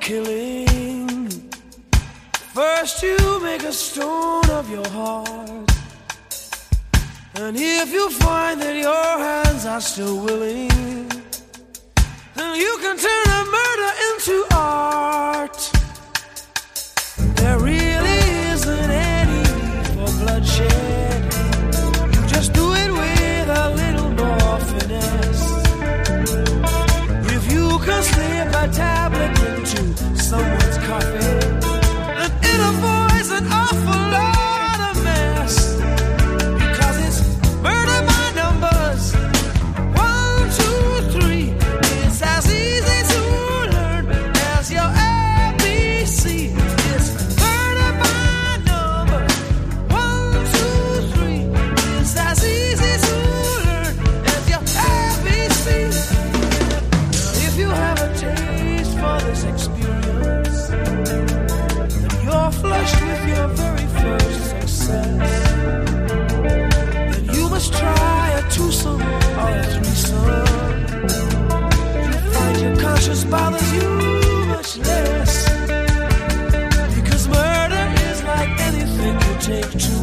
killing, first you make a stone of your heart. And if you find that your hands are still willing, then you can turn take to.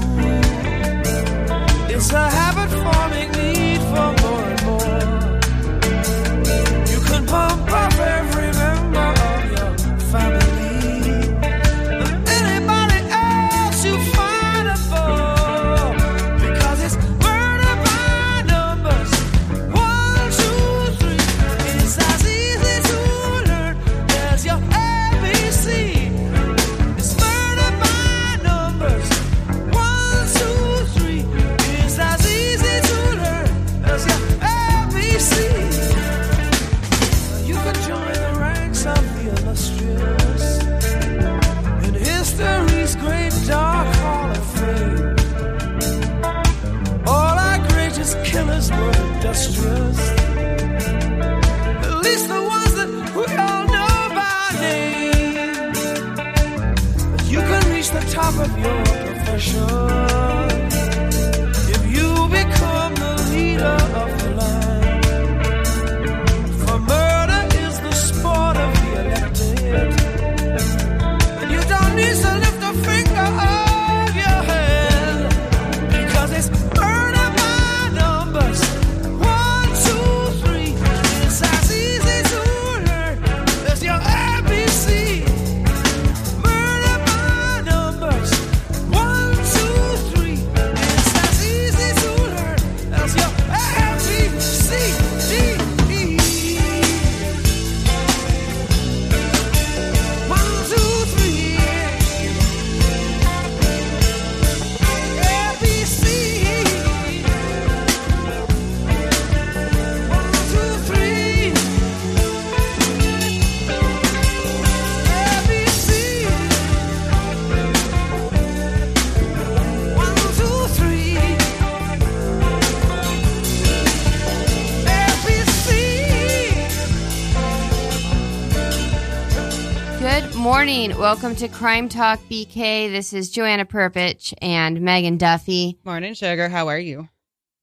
Morning. Welcome to Crime Talk BK. This is Joanna Perpich and Megan Duffy. Morning, sugar. How are you?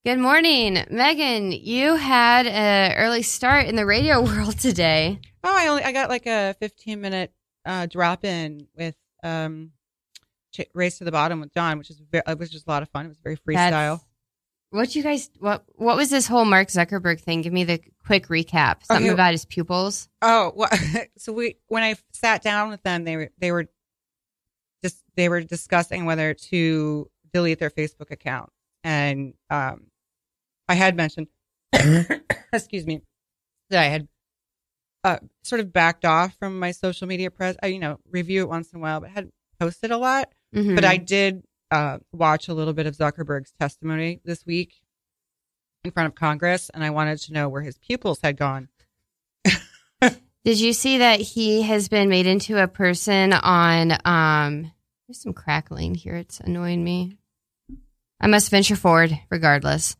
Good morning. Megan, you had an early start in the radio world today. Oh, I only I got like a 15 minute uh, drop in with um, Ch- Race to the Bottom with John, which is very, it was just a lot of fun. It was very freestyle. That's- What you guys what what was this whole Mark Zuckerberg thing? Give me the quick recap. Something Okay. about his pupils. Oh, well, so we when I sat down with them, they were they were just they were discussing whether to delete their Facebook account, and um, I had mentioned, excuse me, that I had uh, sort of backed off from my social media press. I you know review it once in a while, but hadn't posted a lot. Mhm. But I did uh, watch a little bit of Zuckerberg's testimony this week in front of Congress, and I wanted to know where his pupils had gone. Did you see that he has been made into a person on um there's some crackling here, it's annoying me. I must venture forward regardless.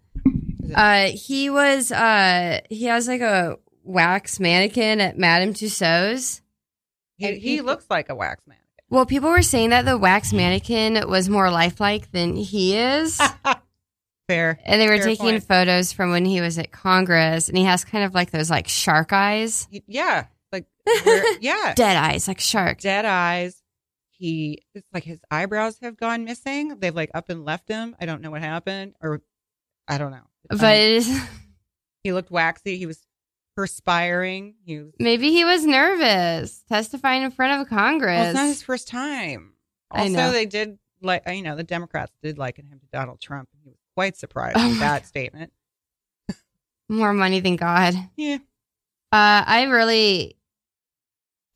Uh he was uh he has like a wax mannequin at Madame Tussauds. He, he looks like a wax man. Well, people were saying that the wax mannequin was more lifelike than he is. Fair. And they were Fair taking point. photos from when he was at Congress, and he has kind of like those like shark eyes, He- yeah. Like, where- yeah. dead eyes, like sharks. Dead eyes. He, it's like his eyebrows have gone missing. They've like up and left him. I don't know what happened, or I don't know. But Um, is, he looked waxy. He was perspiring. He was. maybe he was nervous testifying in front of Congress. Well, it's not his first time. Also, they did like you know the Democrats did liken him to Donald Trump. He was quite surprised Oh with that statement. More money than God. Yeah, Uh, I really,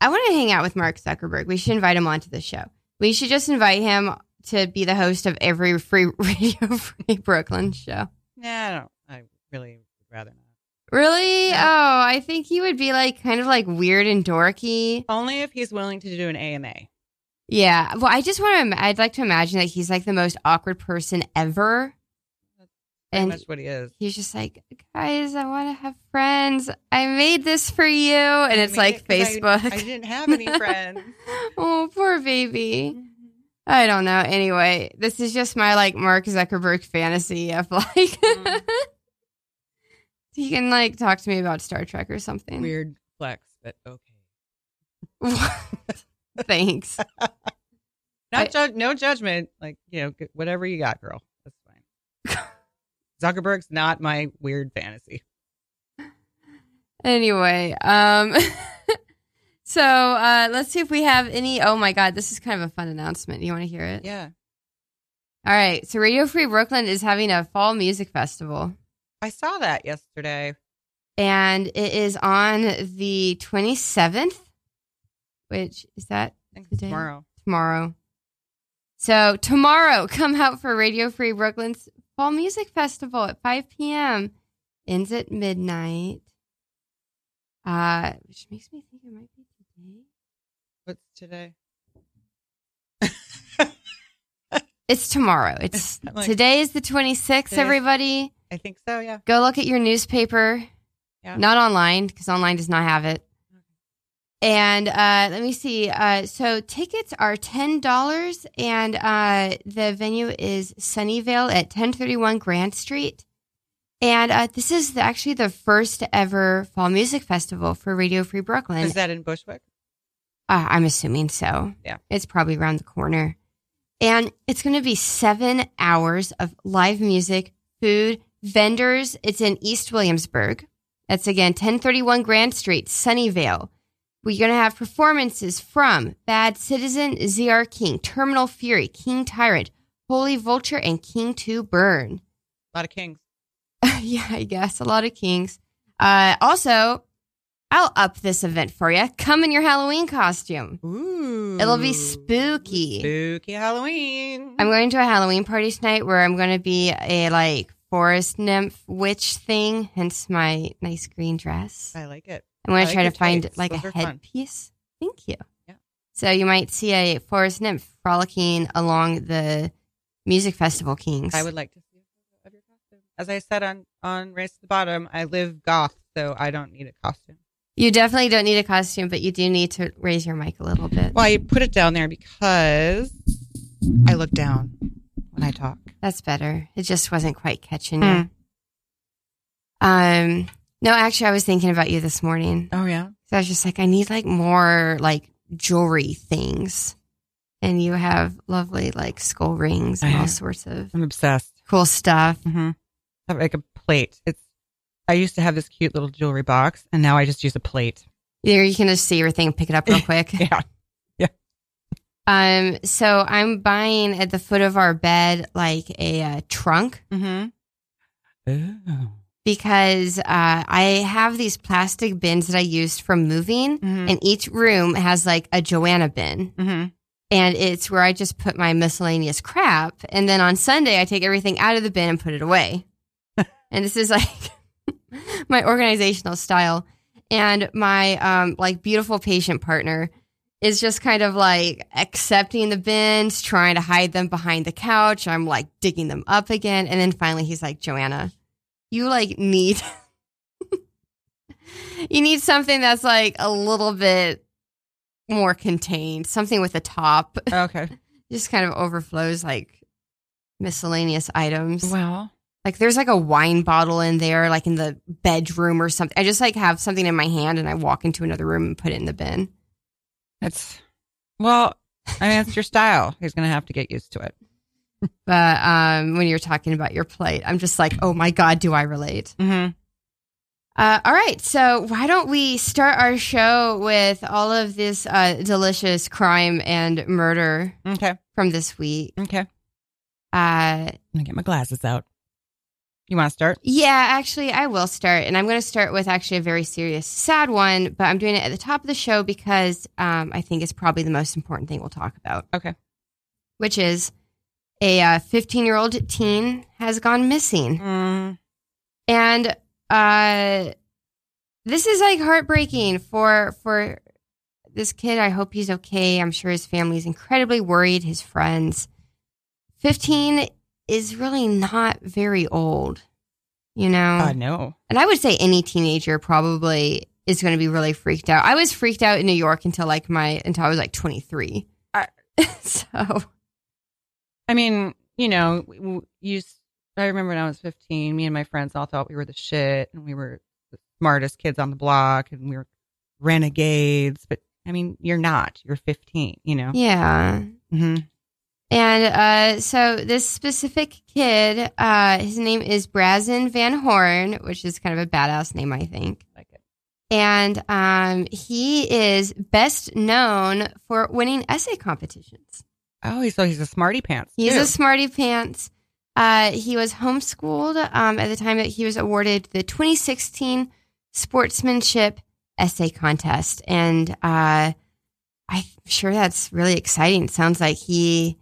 I want to hang out with Mark Zuckerberg. We should invite him onto the show. We should just invite him to be the host of every free Radio Free Brooklyn show. nah, I don't. I really would rather not. Really? Yeah. Oh, I think he would be like kind of like weird and dorky. Only if he's willing to do an AMA. Yeah. Well, I just want to. I'd like to imagine that he's like the most awkward person ever, and much what he is. he's just like, guys, I want to have friends. I made this for you, and it's like it 'cause I- Facebook. I, didn't have any friends. oh, poor baby. I don't know. Anyway, this is just my like Mark Zuckerberg fantasy of like Mm. he can like talk to me about Star Trek or something. Weird flex, but okay. Thanks. Not I- ju- no judgment. Like you know, whatever you got, girl. That's fine. Zuckerberg's not my weird fantasy. Anyway, um so uh let's see if we have any oh my god, this is kind of a fun announcement. You want to hear it? Yeah, All right. So Radio Free Brooklyn is having a fall music festival. I saw that yesterday. and it is on the 27th, which is that tomorrow. tomorrow. So, tomorrow, come out for Radio Free Brooklyn's Fall Music Festival at 5 p.m. Ends at midnight. Uh, which makes me think it might be today. What's today? It's tomorrow. It's Like- today is the 26th, Today- everybody. I think so. Yeah. Go look at your newspaper. Yeah. Not online because online does not have it. And uh, let me see. Uh, so tickets are ten dollars, and uh, the venue is Sunnyvale at ten thirty one Grand Street. And uh, this is the, actually the first ever fall music festival for Radio Free Brooklyn. Is that in Bushwick? Uh, I'm assuming so. Yeah. It's probably around the corner. And it's going to be seven hours of live music, food, vendors. It's in East Williamsburg. That's again 1031 Grand Street, Sunnyvale. We're going to have performances from Bad Citizen, ZR King, Terminal Fury, King Tyrant, Holy Vulture, and King 2 Burn. A lot of kings. yeah, I guess. A lot of kings. Uh, also, I'll up this event for you. Come in your Halloween costume. Ooh. It'll be spooky. Spooky Halloween. I'm going to a Halloween party tonight where I'm going to be a like forest nymph witch thing, hence my nice green dress. I like it. I'm going to try to find tights. like Those a headpiece. Thank you. Yeah. So you might see a forest nymph frolicking along the music festival kings. I would like to see a of your costume. As I said on on Race to the Bottom, I live goth, so I don't need a costume. You definitely don't need a costume, but you do need to raise your mic a little bit. Well, I put it down there because I look down when I talk. That's better. It just wasn't quite catching Hmm. you. Um, no, actually, I was thinking about you this morning. Oh yeah. So I was just like, I need like more like jewelry things. And you have lovely like skull rings and I all have- sorts of I'm obsessed. cool stuff. Mm-hmm. I have like a plate. It's. I used to have this cute little jewelry box, and now I just use a plate. There you can just see everything and pick it up real quick. Yeah. Yeah. Um, so I'm buying at the foot of our bed like a uh, trunk Mm-hmm. Oh. Because uh, I have these plastic bins that I used from moving, Mm-hmm. and each room has like a Joanna bin. mm-hmm. and it's where I just put my miscellaneous crap. And then on Sunday, I take everything out of the bin and put it away. and this is like my organizational style. And my um, like beautiful patient partner is just kind of like accepting the bins, trying to hide them behind the couch. I'm like digging them up again. And then finally, he's like, Joanna, you like need. you need something that's like a little bit more contained, something with a top. Okay. Just kind of overflows like miscellaneous items. Well, Like there's like a wine bottle in there, like in the bedroom or something. I just like have something in my hand and I walk into another room and put it in the bin. It's well, I mean, it's your style. He's gonna have to get used to it. But um, when you're talking about your plate, I'm just like, oh my god, do I relate? Mm-hmm. Uh, all right, so why don't we start our show with all of this uh, delicious crime and murder Okay. from this week? Okay. Uh, I'm gonna get my glasses out. You want to start? yeah, actually, I will start, and I'm going to start with actually a very serious, sad one, but I'm doing it at the top of the show because um, I think it's probably the most important thing we'll talk about, Okay. which is a 15 year old teen has gone missing. Mm, and uh this is like heartbreaking for for this kid. I hope he's okay. I'm sure his family's incredibly worried his friends. 15 is really not very old you know? I know. and i would say any teenager probably is going to be really freaked out. I was freaked out in new york until like my until i was like 23 I- so I mean, you know, you. I remember when I was 15, me and my friends all thought we were the shit, and we were the smartest kids on the block, and we were renegades. But I mean, you're not. You're 15. You know. yeah hmm And uh, so this specific kid, uh, his name is Brazen Van Horn, which is kind of a badass name, I think. Like it. And um, he is best known for winning essay competitions. Oh, he's so he's a smarty pants. He's too. a smarty pants. Uh, he was homeschooled um, at the time that he was awarded the 2016 Sportsmanship Essay Contest. And uh, I'm sure that's really exciting. It sounds like he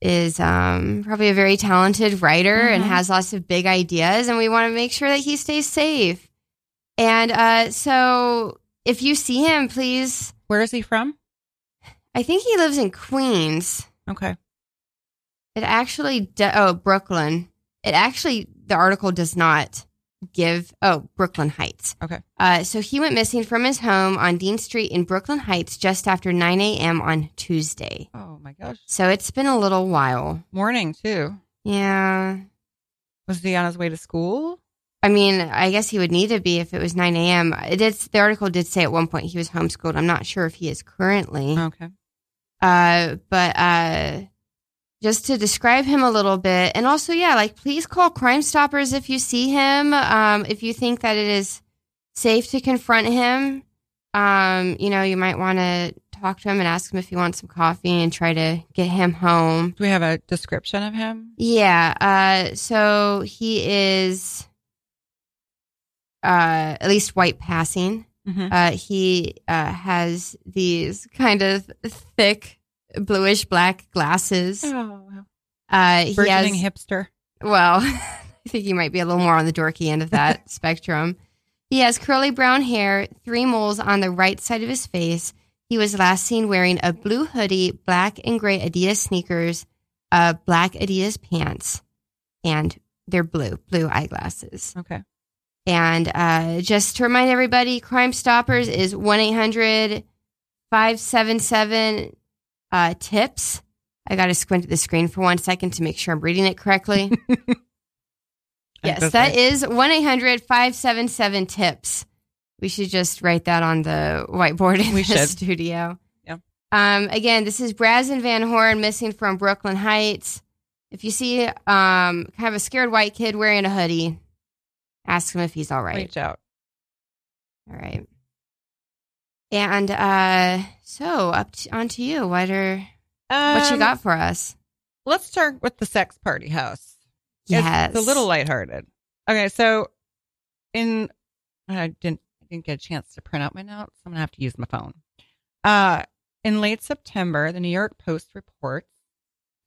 is um, probably a very talented writer and Mhm. has lots of big ideas. And we want to make sure that he stays safe. And uh, so if you see him, please, Where is he from? I think he lives in Queens. Okay. It actually, do- oh, Brooklyn. It actually, the article does not give, oh, Brooklyn Heights. Okay. Uh, so he went missing from his home on Dean Street in Brooklyn Heights just after 9 a.m. on Tuesday. Oh my gosh. So it's been a little while. Morning too. Yeah. Was he on his way to school? I mean, I guess he would need to be if it was 9 a.m. It did, the article did say at one point he was homeschooled. I'm not sure if he is currently. Okay. Uh, but uh, just to describe him a little bit, and also, yeah, like please call Crime Stoppers if you see him. Um, if you think that it is safe to confront him, um, you know, you might want to talk to him and ask him if he wants some coffee and try to get him home. Do we have a description of him? Yeah. Uh, so he is uh, at least white passing. Mm-hmm. Uh, he uh, has these kind of thick bluish black glasses. Oh, Uh, he has, hipster. well, I think he might be a little more on the dorky end of that spectrum. He has curly brown hair, three moles on the right side of his face. He was last seen wearing a blue hoodie, black and gray Adidas sneakers, uh, black Adidas pants, and they're blue, blue eyeglasses. Okay. And uh, just to remind everybody, Crime Stoppers is 1 800 577 uh, TIPS. I got to squint at the screen for one second to make sure I'm reading it correctly. yes, that is 1 800 577 TIPS. We should just write that on the whiteboard in We the should. studio. Yeah. Um, again, this is Brazen Van Horn missing from Brooklyn Heights. If you see um, kind of a scared white kid wearing a hoodie, ask him if he's all right. Reach out. All right. And uh so up to, on to you. What are what you Um, got for us? Let's start with the sex party house. Yes. It's a little lighthearted. Okay, so in I didn't I didn't get a chance to print out my notes. I'm gonna have to use my phone. Uh in late September, the New York Post reports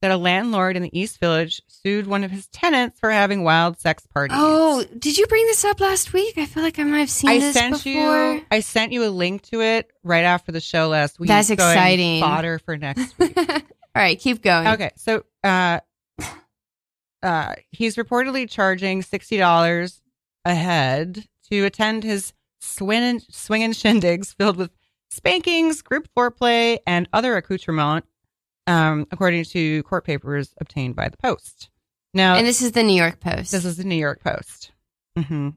that a landlord in the East Village sued one of his tenants for having wild sex parties. Oh, did you bring this up last week? I feel like I might have seen I this sent before. you I sent you a link to it right after the show last week. That's going exciting. Fodder for next week. All right, keep going. Okay, so uh, uh, he's reportedly charging sixty dollars a head to attend his swing swinging shindigs filled with spankings, group foreplay, and other accoutrement, um, according to court papers obtained by the Post. Now, And this is the New York Post. This is the New York Post. hmm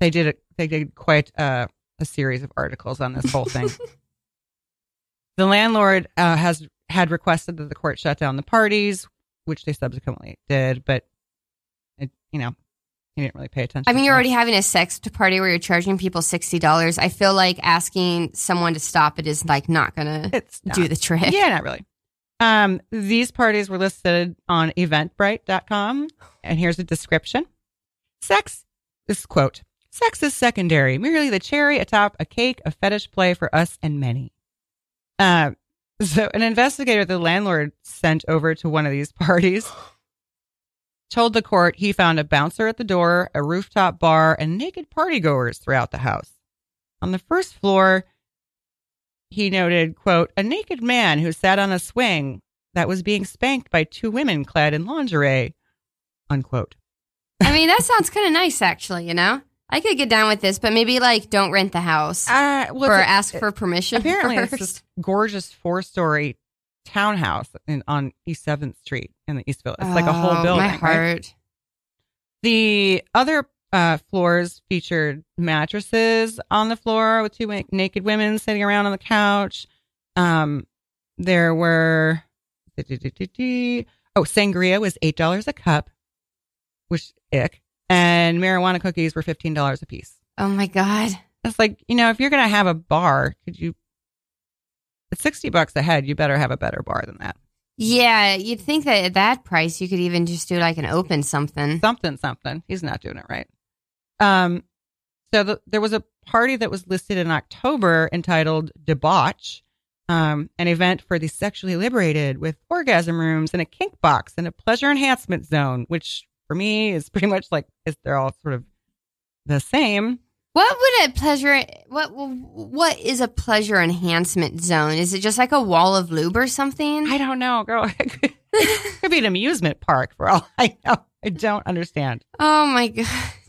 They did a, they did quite a, a series of articles on this whole thing. the landlord uh, has had requested that the court shut down the parties, which they subsequently did, but it, you know, he didn't really pay attention. I mean, you're already having a sex party where you're charging people sixty dollars. I feel like asking someone to stop it is like not gonna do the trick. Yeah, not really. Um, these parties were listed on eventbrite.com, and here's a description. Sex, this quote, sex is secondary, merely the cherry atop a cake, a fetish play for us and many. Uh, so an investigator the landlord sent over to one of these parties told the court he found a bouncer at the door, a rooftop bar, and naked partygoers throughout the house. On the first floor, he noted, quote, a naked man who sat on a swing that was being spanked by two women clad in lingerie, unquote. I mean, that sounds kind of nice, actually. You know, I could get down with this, but maybe like don't rent the house Uh, well, or ask for permission. apparently it's this gorgeous four story townhouse in, on East 7th Street in the East Village. It's like a whole Oh, building. My right? heart. The other uh, floors featured mattresses on the floor with two naked women sitting around on the couch. Um, there were oh sangria was eight dollars a cup, which ick, and marijuana cookies were fifteen dollars a piece. Oh my god. It's like you know if you're gonna have a bar, could you? It's sixty bucks a head. You better have a better bar than that. Yeah, you'd think that at that price you could even just do like an open something. something something. He's not doing it right. Um, so the, there was a party that was listed in October entitled Debauch, um, an event for the sexually liberated with orgasm rooms and a kink box and a pleasure enhancement zone, which for me is pretty much like is they're all sort of the same. What would a pleasure? What what is a pleasure enhancement zone? Is it just like a wall of lube or something? I don't know, girl. It could be an amusement park for all I know. I don't understand. oh my god.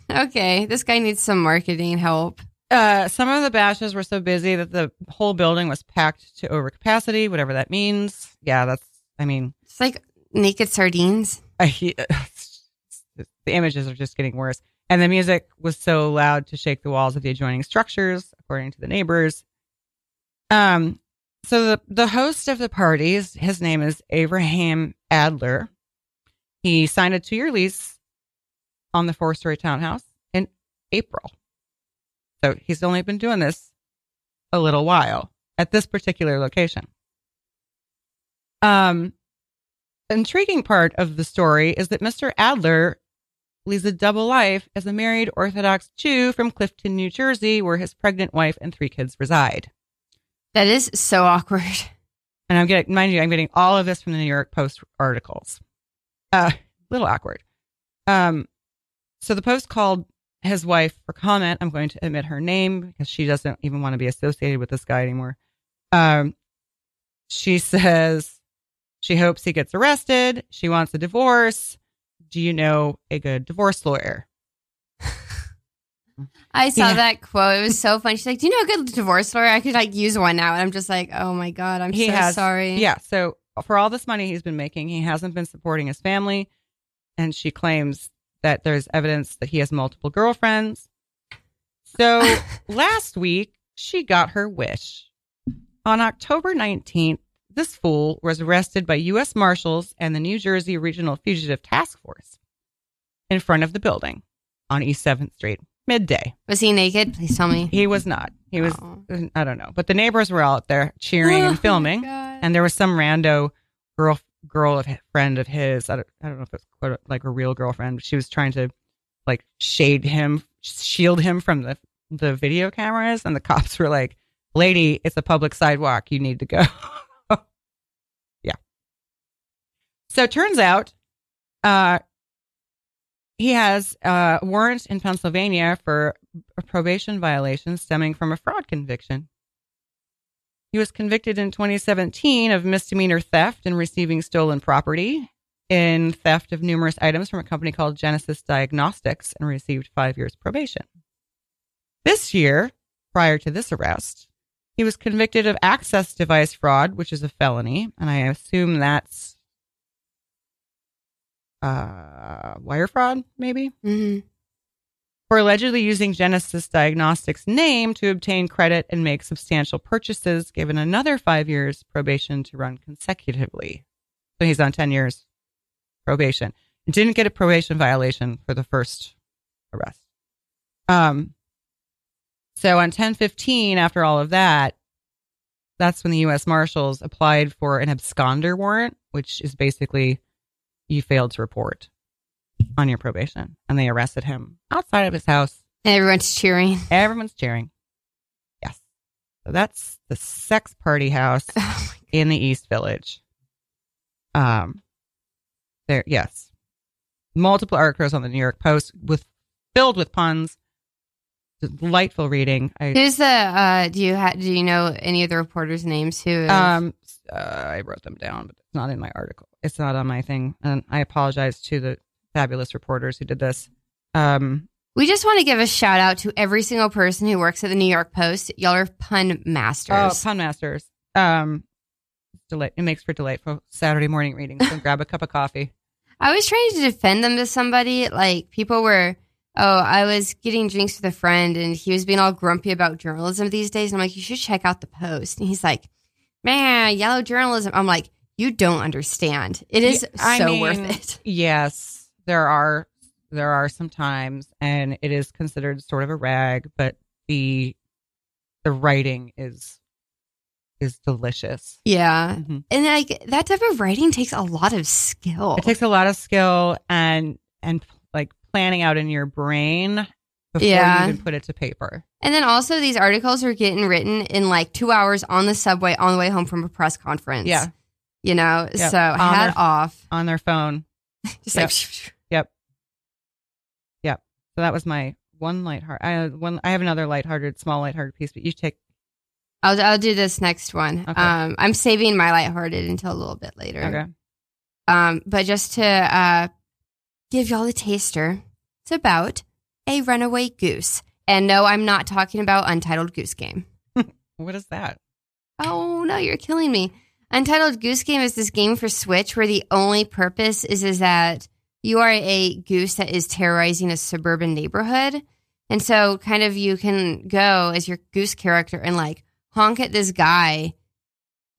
Okay, this guy needs some marketing help. Uh, some of the bashes were so busy that the whole building was packed to over capacity, whatever that means. Yeah, that's, I mean, It's like naked sardines. I, the images are just getting worse. And the music was so loud to shake the walls of the adjoining structures, according to the neighbors. Um, so the, the host of the parties, his name is Abraham Adler. He signed a two year lease on the four story townhouse in April. So he's only been doing this a little while at this particular location. Um, intriguing part of the story is that Mr. Adler leads a double life as a married Orthodox Jew from Clifton, New Jersey, where his pregnant wife and three kids reside. That is so awkward. And I'm getting, mind you, I'm getting all of this from the New York Post articles. Uh, little awkward. Um, so the Post called his wife for comment. I'm going to omit her name because she doesn't even want to be associated with this guy anymore. Um, she says she hopes he gets arrested. She wants a divorce. Do you know a good divorce lawyer? I saw Yeah. that quote. It was so funny. She's like, "Do you know a good divorce lawyer? I could like use one now." And I'm just like, "Oh my god, I'm he so has sorry." Yeah. So for all this money he's been making, he hasn't been supporting his family, and she claims that there's evidence that he has multiple girlfriends. So last week she got her wish. On October 19th, this fool was arrested by U.S. Marshals and the New Jersey Regional Fugitive Task Force in front of the building on East 7th Street, midday. Was he naked? Please tell me. He was not. He was, Oh. I don't know, but the neighbors were out there cheering Oh and filming and there was some rando girl girl of friend of his. I don't, I don't know if it's quote, like a real girlfriend. But she was trying to like shade him, shield him from the the video cameras, and the cops were like, "Lady, it's a public sidewalk. You need to go." yeah. So it turns out, uh, he has a warrant in Pennsylvania for a probation violation stemming from a fraud conviction. He was convicted in 2017 of misdemeanor theft and receiving stolen property, in theft of numerous items from a company called Genesis Diagnostics, and received five years probation. This year, prior to this arrest, he was convicted of access device fraud, which is a felony, and I assume that's uh, wire fraud, maybe, hmm for allegedly using Genesis Diagnostics' name to obtain credit and make substantial purchases, given another five years probation to run consecutively. So he's on 10 years probation. Didn't get a probation violation for the first arrest. Um, so on 1015, after all of that, that's when the U.S. Marshals applied for an absconder warrant, which is basically you failed to report on your probation. And they arrested him outside of his house. And everyone's cheering. Everyone's cheering. Yes. So that's the sex party house Oh in the East Village. Um, there, yes, multiple articles on the New York Post with filled with puns. Delightful reading. I Who's the? Uh, do you ha- do you know any of the reporters' names? Who? is- um uh, I wrote them down, but it's not in my article. It's not on my thing, and I apologize to the fabulous reporters who did this. Um, we just want to give a shout out to every single person who works at the New York Post. Y'all are pun masters. oh, pun masters. Um, delight. It makes for delightful Saturday morning readings. So grab a cup of coffee. I was trying to defend them to somebody. Like people were, oh, I was getting drinks with a friend and he was being all grumpy about journalism these days. And I'm like, you should check out the post. And he's like, man, yellow journalism. I'm like, you don't understand. It is I so mean, worth it. Yes, there are there are some times, and it is considered sort of a rag, but the the writing is is delicious. Yeah. Mhm. And like that type of writing takes a lot of skill. It takes a lot of skill and and like planning out in your brain before Yeah. you even put it to paper. and then also these articles are getting written in like two hours on the subway on the way home from a press conference. Yeah. You know, Yep. so On hat their- off. on their phone. Just Yep. like. So that was my one lighthearted. I one. I have another lighthearted, small lighthearted piece, but you take. I'll I'll do this next one. Okay. Um, I'm saving my lighthearted until a little bit later. Okay. Um, but just to uh, give y'all a taster, it's about a runaway goose. And no, I'm not talking about Untitled Goose Game. What is that? Oh no, you're killing me. Untitled Goose Game is this game for Switch where the only purpose is is that you are a goose that is terrorizing a suburban neighborhood. And so kind of you can go as your goose character and like honk at this guy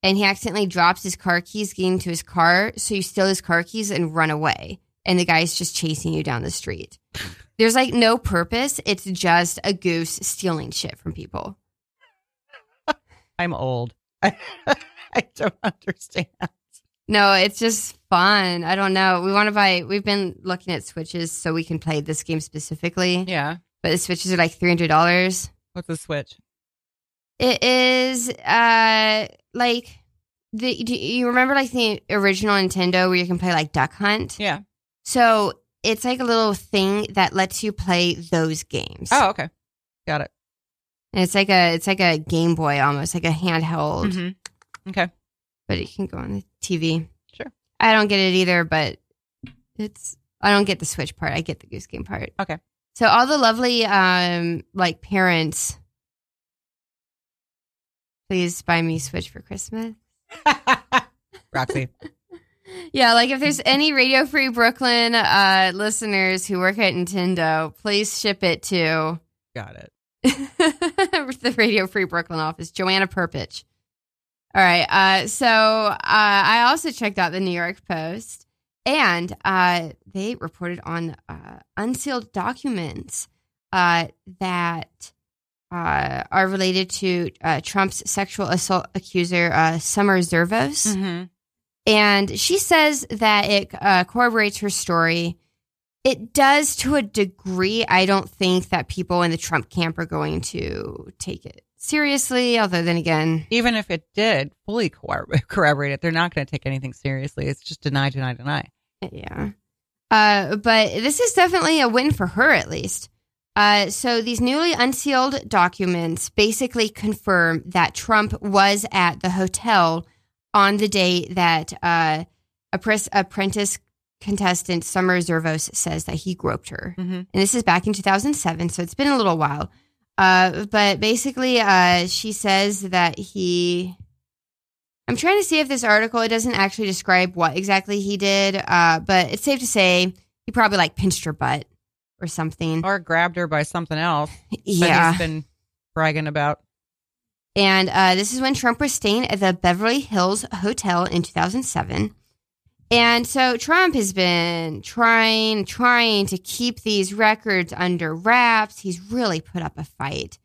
and he accidentally drops his car keys getting into his car, so you steal his car keys and run away. And the guy's just chasing you down the street. There's like no purpose. It's just a goose stealing shit from people. I'm old. I, I don't understand. No, it's just fun. I don't know. We want to buy. We've been looking at switches so we can play this game specifically. Yeah. But the switches are like three hundred dollars. What's a switch? It is uh like the. Do you remember like the original Nintendo where you can play like Duck Hunt? Yeah. So it's like a little thing that lets you play those games. Oh, okay. Got it. And it's like a it's like a Game Boy almost like a handheld, Mhm. Okay. but it can go on the TV. I don't get it either, but it's I don't get the Switch part. I get the Goose Game part. Okay. So all the lovely um like parents, please buy me Switch for Christmas. Roxy. Yeah, like if there's any Radio Free Brooklyn uh listeners who work at Nintendo, please ship it to Got it. the Radio Free Brooklyn office, Joanna Perpich. All right. Uh, so uh, I also checked out the New York Post, and uh, they reported on uh, unsealed documents uh, that uh, are related to uh, Trump's sexual assault accuser, uh, Summer Zervos. Mm-hmm. And she says that it uh, corroborates her story. It does to a degree. I don't think that people in the Trump camp are going to take it seriously. Although, then again, Even if it did fully corroborate it, they're not going to take anything seriously. It's just deny, deny, deny. yeah. Uh, but this is definitely a win for her, at least. Uh, so these newly unsealed documents basically confirm that Trump was at the hotel on the day that uh, apprentice, apprentice contestant Summer Zervos says that he groped her. Mm-hmm. and this is back in 2007 so it's been a little while uh, but basically uh, she says that he I'm trying to see if this article it doesn't actually describe what exactly he did, uh, but it's safe to say he probably like pinched her butt or something. Or grabbed her by something else. that yeah. he's been bragging about. And uh, this is when Trump was staying at the Beverly Hills Hotel in 2007. And so Trump has been trying, trying to keep these records under wraps. He's really put up a fight.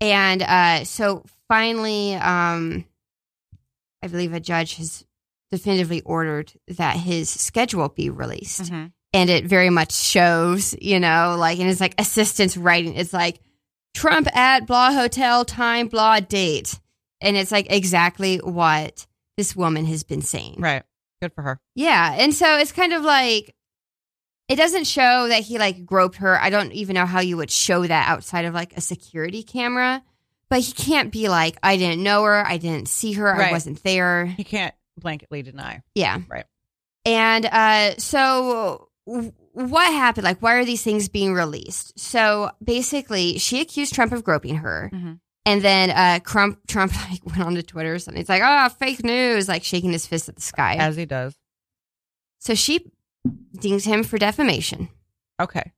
And uh, so finally, um, I believe a judge has definitively ordered that his schedule be released. Mhm. And it very much shows, you know, like, and it's like assistants writing. It's like Trump at blah hotel time, blah date. And it's like exactly what this woman has been saying. Right. Good for her. Yeah. And so it's kind of like it doesn't show that he like groped her. I don't even know how you would show that outside of like a security camera. But he can't be like, I didn't know her, I didn't see her, I wasn't there. He can't blanketly deny. Yeah. Right. And uh, so w- what happened? Like, why are these things being released? So basically, she accused Trump of groping her. Mhm. And then uh, Trump, Trump like went on to Twitter or something. It's like, oh, fake news, like shaking his fist at the sky. As he does. so she dings him for defamation. Okay.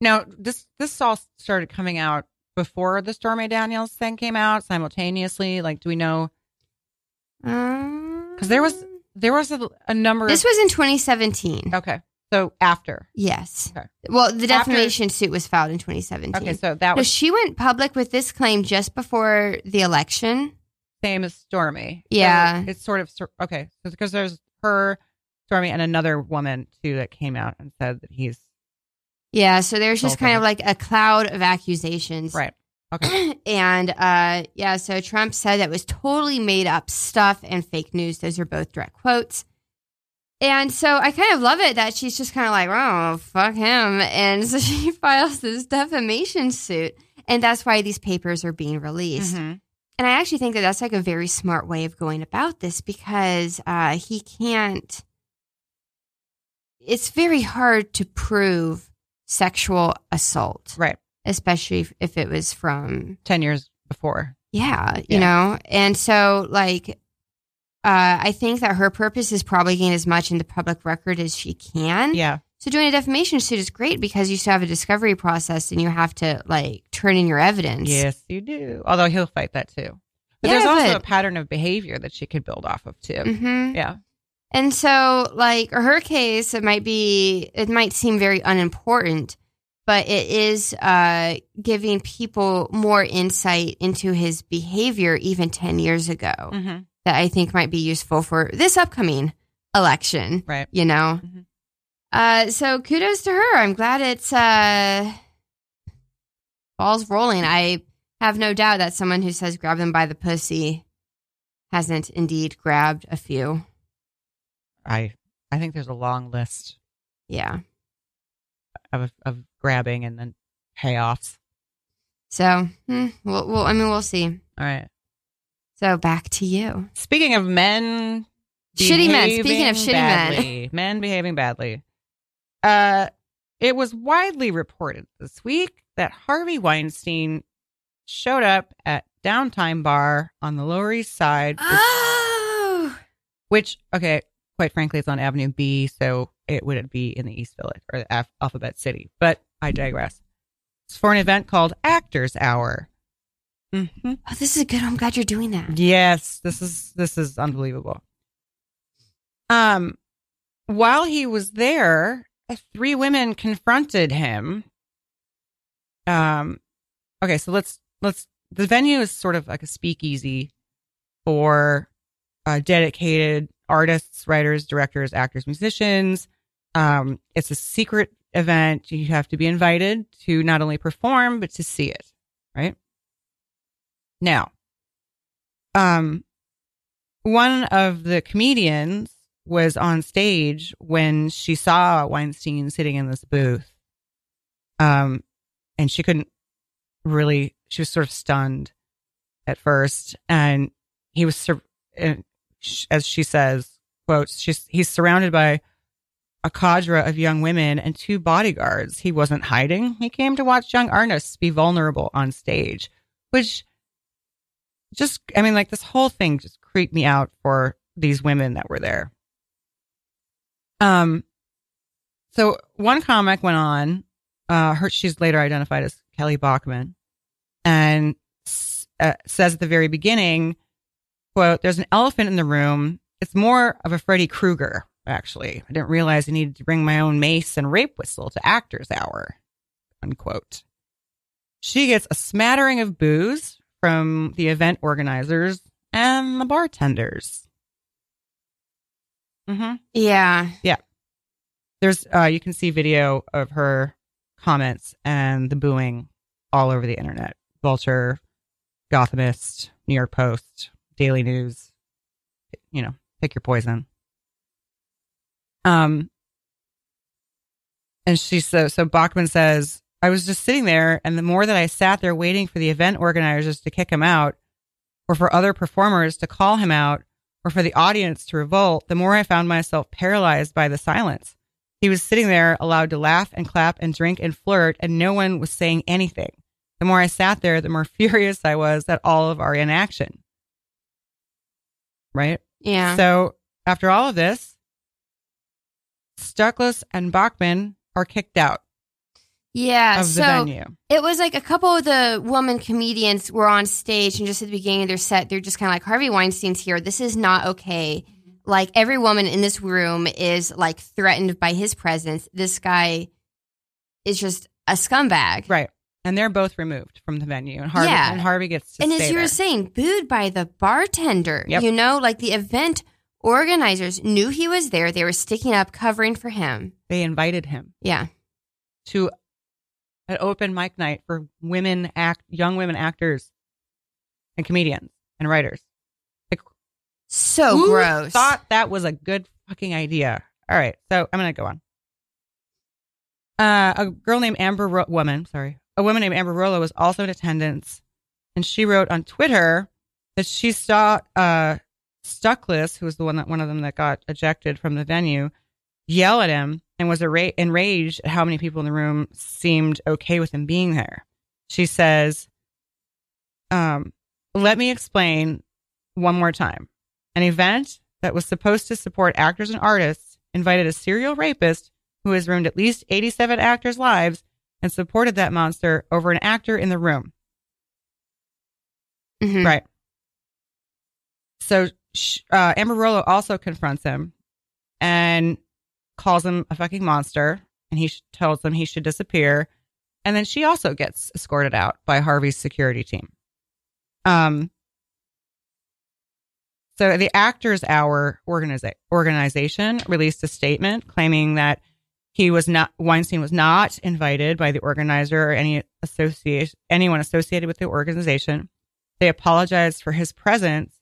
Now this this all started coming out before the Stormy Daniels thing came out simultaneously. Like, do we know? Because there was- There was a, a number. This was in 2017. okay. So after. Yes. Okay. Well, the After- defamation suit was filed in 2017. Okay. So that No, was she went public with this claim just before the election. same as Stormy. Yeah. So it's sort of okay. So because there's her, Stormy, and another woman too that came out and said that he's Yeah, so there's just kind of like a cloud of accusations. right. Okay. and uh yeah, so Trump said that was totally made up stuff and fake news. Those are both direct quotes. And so I kind of love it that she's just kind of like, oh, fuck him. And so she files this defamation suit. And that's why these papers are being released. Mhm. And I actually think that that's like a very smart way of going about this because uh, he can't. It's very hard to prove sexual assault, Right. especially if, if it was from, Ten years before. yeah, you Yeah. know? And so, like, uh, I think that her purpose is probably gain as much in the public record as she can. Yeah. So doing a defamation suit is great because you still have a discovery process and you have to, like, turn in your evidence. Yes, you do. Although he'll fight that too. But Yeah, there's also but- a pattern of behavior that she could build off of too. hmm Yeah. And so, like her case, it might be, it might seem very unimportant, but it is uh, giving people more insight into his behavior even 10 years ago hmm that I think might be useful for this upcoming election, Right. you know? Mhm. Uh, so kudos to her. I'm glad it's uh, balls rolling. I have no doubt that someone who says grab them by the pussy hasn't indeed grabbed a few. I I think there's a long list Yeah. of of grabbing and then payoffs. So, hmm, we'll, we'll, I mean, we'll see. All right. So back to you. Speaking of men, Shitty men. Speaking of shitty men. badly, men behaving badly. Uh, it was widely reported this week that Harvey Weinstein showed up at Downtime Bar on the Lower East Side, which- Oh, which, okay, quite frankly, it's on Avenue B, so it would be in the East Village or the Alphabet City. But I digress. It's for an event called Actors Hour. Hmm oh, this is good. I'm glad you're doing that. Yes, this is this is unbelievable. Um, while he was there, three women confronted him. Um, okay, so let's let's. The venue is sort of like a speakeasy for uh, dedicated artists, writers, directors, actors, musicians. Um, it's a secret event. You have to be invited to not only perform but to see it. Right now, um, one of the comedians was on stage when she saw Weinstein sitting in this booth. Um, and she couldn't really, she was sort of stunned at first. And he was, sur- and sh- as she says, quotes, she's, he's surrounded by a cadre of young women and two bodyguards. He wasn't hiding. He came to watch young artists be vulnerable on stage, which just, I mean, like this whole thing just creeped me out for these women that were there. Um, so one comic went on, uh, her, she's later identified as Kelly Bachman and uh, says at the very beginning, quote, there's an elephant in the room. It's more of a Freddy Krueger, actually. I didn't realize I needed to bring my own mace and rape whistle to actors hour, unquote. She gets a smattering of booze from the event organizers and the bartenders. Mm-hmm. Yeah. Yeah. There's, uh, you can see video of her comments and the booing all over the internet. Vulture, Gothamist, New York Post, Daily News. You know, pick your poison. Um, and she so so Bachman says, I was just sitting there, and the more that I sat there waiting for the event organizers to kick him out, or for other performers to call him out, or for the audience to revolt, the more I found myself paralyzed by the silence. He was sitting there, allowed to laugh and clap and drink and flirt, and no one was saying anything. The more I sat there, the more furious I was at all of our inaction. Right? Yeah. So after all of this, Stuckless and Bachman are kicked out yeah. of the so venue. it was like a couple of the woman comedians were on stage and just at the beginning of their set, they're just kind of like, Harvey Weinstein's here. This is not okay. Like every woman in this room is like threatened by his presence. This guy is just a scumbag. Right. And they're both removed from the venue. And Harvey, Yeah. and Harvey gets and as you there. were saying, booed by the bartender. Yep. You know, like the event organizers knew he was there. They were sticking up, covering for him. they invited him Yeah. to an open mic night for women act, young women actors and comedians and writers. So Who gross. Thought that was a good fucking idea. All right, so I'm gonna go on. Uh, a girl named Amber Ro- woman, sorry, a woman named Amber Rollo was also in attendance, and she wrote on Twitter that she saw uh, Stuckless, who was the one that one of them that got ejected from the venue, yell at him and was enraged at how many people in the room seemed okay with him being there. She says, um, "Let me explain one more time." An event that was supposed to support actors and artists invited a serial rapist who has ruined at least 87 actors' lives and supported that monster over an actor in the room. Mhm. Right. So uh, Amber Rollo also confronts him and calls him a fucking monster, and he tells him he should disappear. And then she also gets escorted out by Harvey's security team. Um. So the Actors Hour organiza- organization released a statement claiming that he was not Weinstein was not invited by the organizer or any association anyone associated with the organization. They apologized for his presence.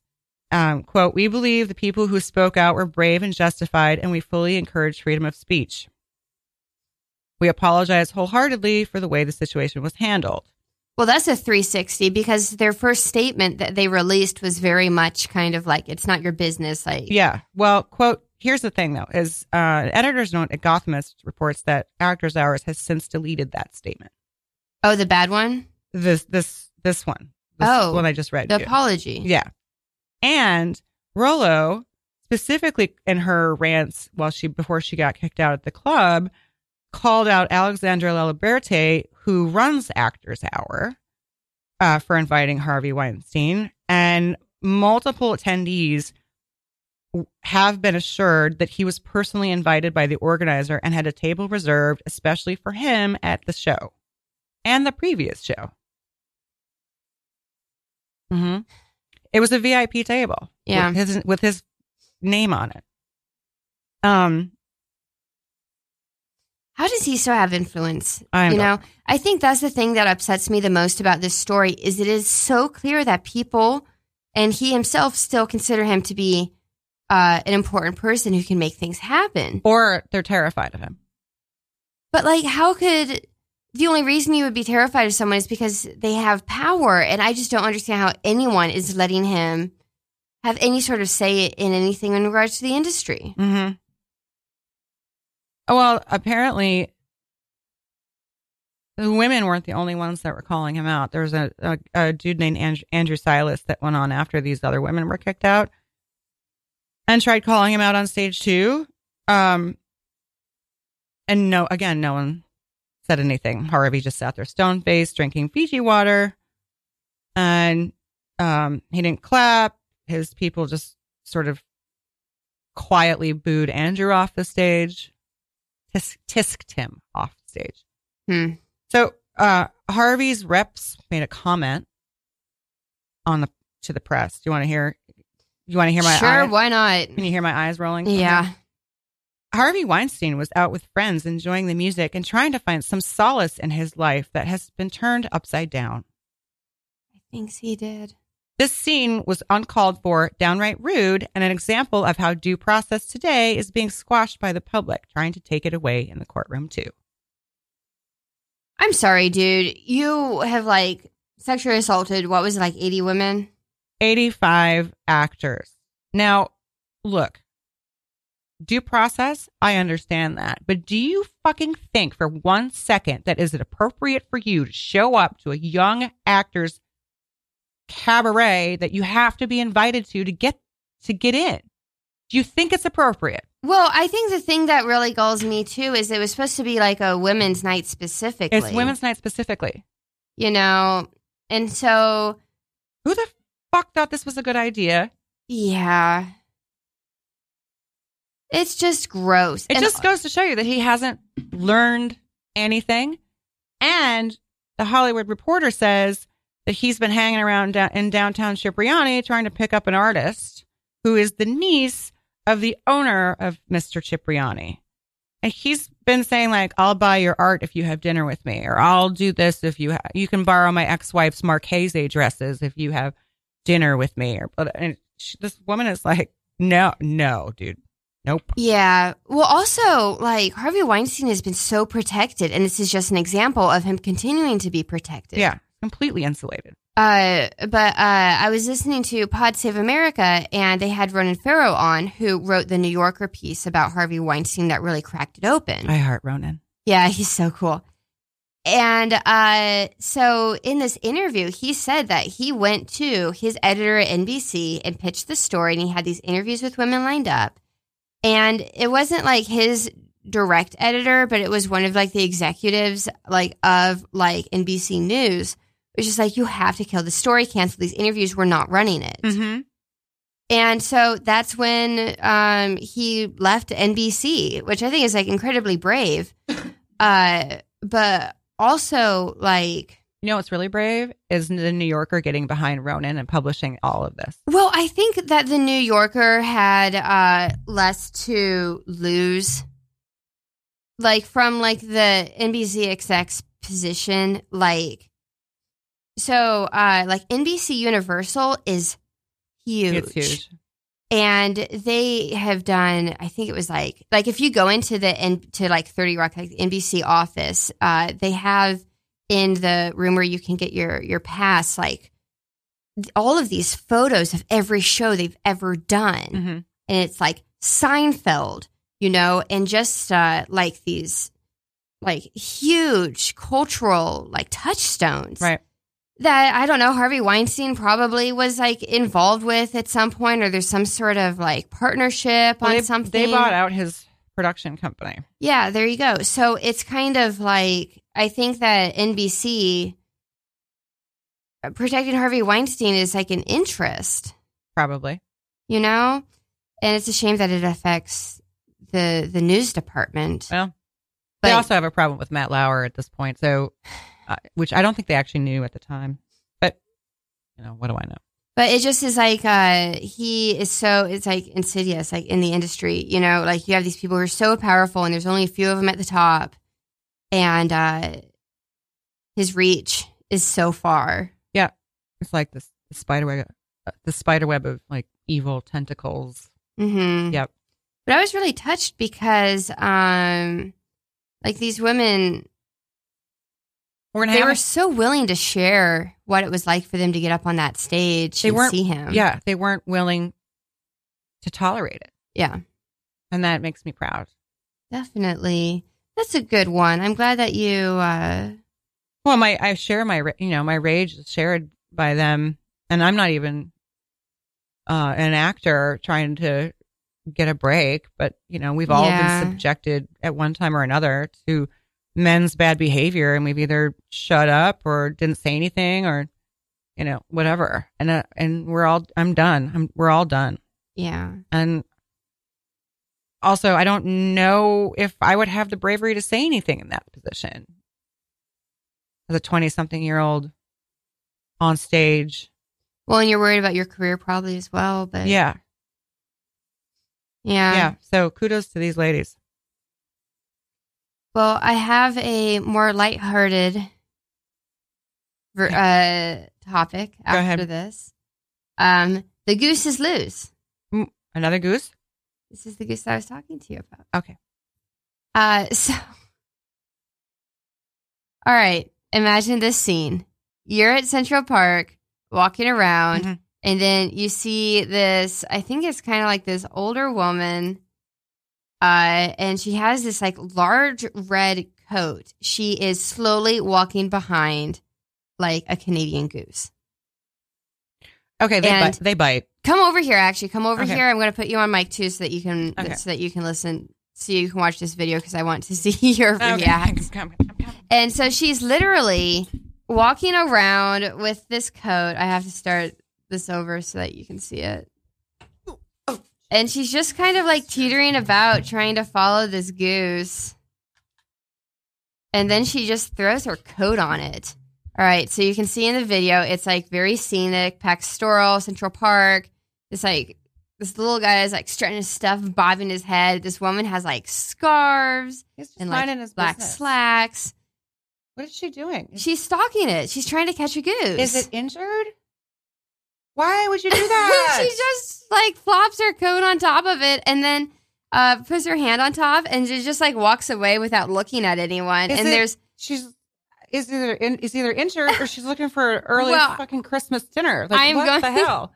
Um, quote, we believe the people who spoke out were brave and justified, and we fully encourage freedom of speech. We apologize wholeheartedly for the way the situation was handled. Well, that's a 360 because their first statement that they released was very much kind of like, it's not your business. Like, Yeah. Well, quote, here's the thing though, is uh editor's note at Gothamist reports that Actors Hours has since deleted that statement. oh, the bad one? This this this one. This Oh, one I just read. The you. apology. Yeah. And Rollo, specifically in her rants while she before she got kicked out at the club, called out Alexandra Laliberte, who runs Actors Hour, uh, for inviting Harvey Weinstein. And multiple attendees have been assured that he was personally invited by the organizer and had a table reserved especially for him at the show and the previous show. hmm It was a VIP table. Yeah. With his, with his name on it. Um, How does he still have influence? I you know, I think that's the thing that upsets me the most about this story is it is so clear that people and he himself still consider him to be uh, an important person who can make things happen. or they're terrified of him. But like, how could the only reason you would be terrified of someone is because they have power, and I just don't understand how anyone is letting him have any sort of say in anything in regards to the industry. Mm-hmm. Well, apparently, the women weren't the only ones that were calling him out. There was a, a, a dude named Andrew, Andrew Silas that went on after these other women were kicked out and tried calling him out on stage too. Um, and no, again, no one said anything. Harvey just sat there stone faced, drinking Fiji water, and um, he didn't clap. His people just sort of quietly booed Andrew off the stage, tisk- tisked him off stage. Hmm. So uh, Harvey's reps made a comment on the to the press. Do you want to hear? You want to hear my sure, eye- why not? Can you hear my eyes rolling? Yeah. Harvey Weinstein was out with friends enjoying the music and trying to find some solace in his life that has been turned upside down. I think he did. This scene was uncalled for, downright rude, and an example of how due process today is being squashed by the public, trying to take it away in the courtroom, too. I'm sorry, dude. You have like sexually assaulted, what was it, like 80 women? 85 actors. Now, look, due process, I understand that. But do you fucking think for one second that is it appropriate for you to show up to a young actor's cabaret that you have to be invited to to get to get in? Do you think it's appropriate? Well, I think the thing that really galls me too is it was supposed to be like a women's night specifically. It's women's night specifically. you know, and so Who the fuck thought this was a good idea? yeah, it's just gross. It And- just goes to show you that he hasn't learned anything. And the Hollywood Reporter says that he's been hanging around in downtown Cipriani trying to pick up an artist who is the niece of the owner of Mr. Cipriani. And he's been saying like, "I'll buy your art if you have dinner with me," or "I'll do this if you ha- you can borrow my ex-wife's Marchesa dresses if you have dinner with me." Or but and she, this woman is like, "No, no, dude, nope." Yeah. Well, also, like Harvey Weinstein has been so protected, and this is just an example of him continuing to be protected. Yeah, completely insulated. Uh, but uh, I was listening to Pod Save America, and they had Ronan Farrow on, who wrote the New Yorker piece about Harvey Weinstein that really cracked it open. I heart Ronan. Yeah, he's so cool. And uh, so in this interview, he said that he went to his editor at NBC and pitched the story, and he had these interviews with women lined up. And it wasn't like his direct editor, but it was one of like the executives like of like NBC News. It was just like you have to kill the story, cancel these interviews. We're not running it. Mm-hmm. And so that's when um, he left NBC, which I think is like incredibly brave. Uh, but also like, You know what's really brave is the New Yorker getting behind Ronan and publishing all of this. well, I think that the New Yorker had uh, less to lose, like from like the NBC exec's position, like. So, uh, like NBC Universal is huge. It's huge. and they have done i think it was like like if you go into the into like 30 rock like nbc office uh they have in the room where you can get your your pass like all of these photos of every show they've ever done Mm-hmm. and it's like seinfeld you know and just uh like these like huge cultural like touchstones Right. that I don't know, Harvey Weinstein probably was like involved with at some point, or there's some sort of like partnership Well, on they, something. they bought out his production company. Yeah, there you go. So it's kind of like I think that NBC uh, protecting Harvey Weinstein is like an interest, Probably. you know, and it's a shame that it affects the the news department. Well, But they also have a problem with Matt Lauer at this point. So, uh, which I don't think they actually knew at the time. But, you know, what do I know? But it just is like uh he is so it's like insidious like in the industry, you know, like you have these people who are so powerful and there's only a few of them at the top and uh his reach is so far. Yeah, it's like this the spider web, uh, the spider web of like evil tentacles. Mhm. Yep. But I was really touched because um like these women We're they were a- so willing to share what it was like for them to get up on that stage They and weren't- see him. yeah, they weren't willing to tolerate it, Yeah. and that makes me proud. Definitely. That's a good one. I'm glad that you uh Well, my I share my you know my rage is shared by them, and I'm not even uh, an actor trying to get a break. But you know, we've all Yeah. been subjected at one time or another to men's bad behavior, and we've either shut up or didn't say anything or you know whatever. And uh, and we're all I'm done. I'm we're all done. Yeah. And also, I don't know if I would have the bravery to say anything in that position. As a 20 something year old on stage. Well, and you're worried about your career probably as well, but Yeah. yeah. Yeah. So kudos to these ladies. Well, I have a more lighthearted ver- uh, topic after this. Um, the is loose. Another goose? This is the goose I was talking to you about. Okay. Uh, so, all right. Imagine this scene. You're at Central Park walking around, Mhm. and then you see this. I think it's kind of like this older woman, uh, and she has this like large red coat. She is slowly walking behind like a Canadian goose. Okay. They, And- bite. they bite. Come over here, actually. Come over Okay. here. I'm going to put you on mic too, so that you can Okay. so that you can listen, so you can watch this video because I want to see your Okay. react. Come, come, come. And so she's literally walking around with this coat. I have to start this over so that you can see it. And she's just kind of like teetering about, trying to follow this goose. And then she just throws her coat on it. All right, so you can see in the video, it's like very scenic, pastoral, Central Park. It's like this little guy is like strutting his stuff, bobbing his head. This woman has like scarves and like his black business. slacks. What is she doing? She's stalking it. She's trying to catch a goose. is it injured? Why would you do that? she just like flops her coat on top of it and then uh, puts her hand on top and she just like walks away without looking at anyone. Is and it- there's she's is either in, is either injured or she's looking for an early Well, fucking Christmas dinner. Like I'm what going- the hell?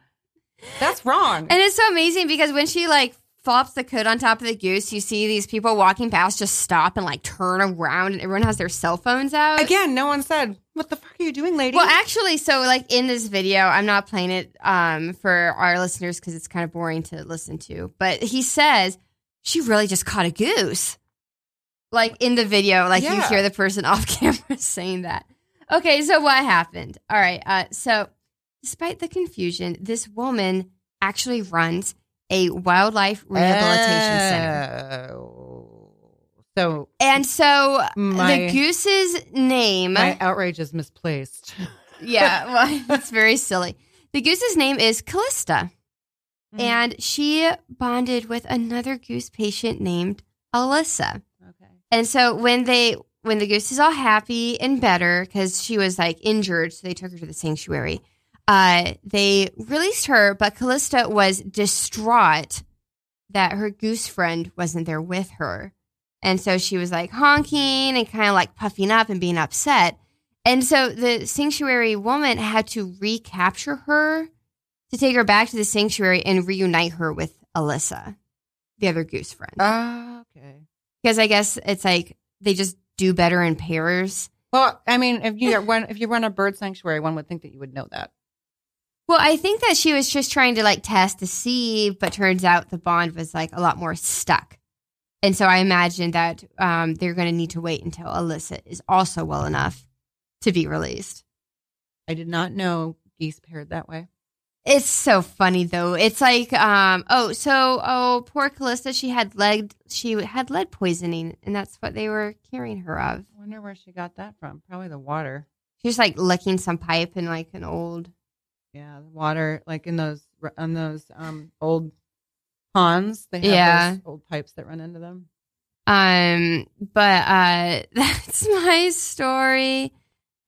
That's wrong. and it's so amazing because when she like flops the coat on top of the goose, you see these people walking past just stop and like turn around and everyone has their cell phones out. Again, no one said, "What the fuck are you doing, lady?" Well, actually, so like in this video, I'm not playing it um, for our listeners because it's kind of boring to listen to. But he says she really just caught a goose. Like in the video, like you hear the person off camera saying that. Okay, so what happened? All right, uh, so despite the confusion, this woman actually runs a wildlife rehabilitation center, Oh. So and so my the goose's name. my outrage is misplaced. yeah, well, it's very silly. The goose's name is Callista, Mm-hmm. and she bonded with another goose patient named Alyssa. And so when they when the goose is all happy and better because she was like injured, so they took her to the sanctuary. Uh, they released her, but Callista was distraught that her goose friend wasn't there with her, and so she was like honking and kind of like puffing up and being upset. And so the sanctuary woman had to recapture her to take her back to the sanctuary and reunite her with Alyssa, the other goose friend Ah, okay. Because I guess it's like they just do better in pairs. Well, I mean, if you run if you run a bird sanctuary, one would think that you would know that. Well, I think that she was just trying to like test to see, but turns out the bond was like a lot more stuck. And so I imagine that um, they're going to need to wait until Alyssa is also well enough to be released. I did not know geese paired that way. It's so funny though. It's like, um, oh, so oh, poor Callista, she had lead, she had lead poisoning, and that's what they were curing her of. I wonder where she got that from. Probably the water. She was like licking some pipe in like an old Yeah, the water, like in those on those um old ponds. They have Yeah. those old pipes that run into them. Um, but uh that's my story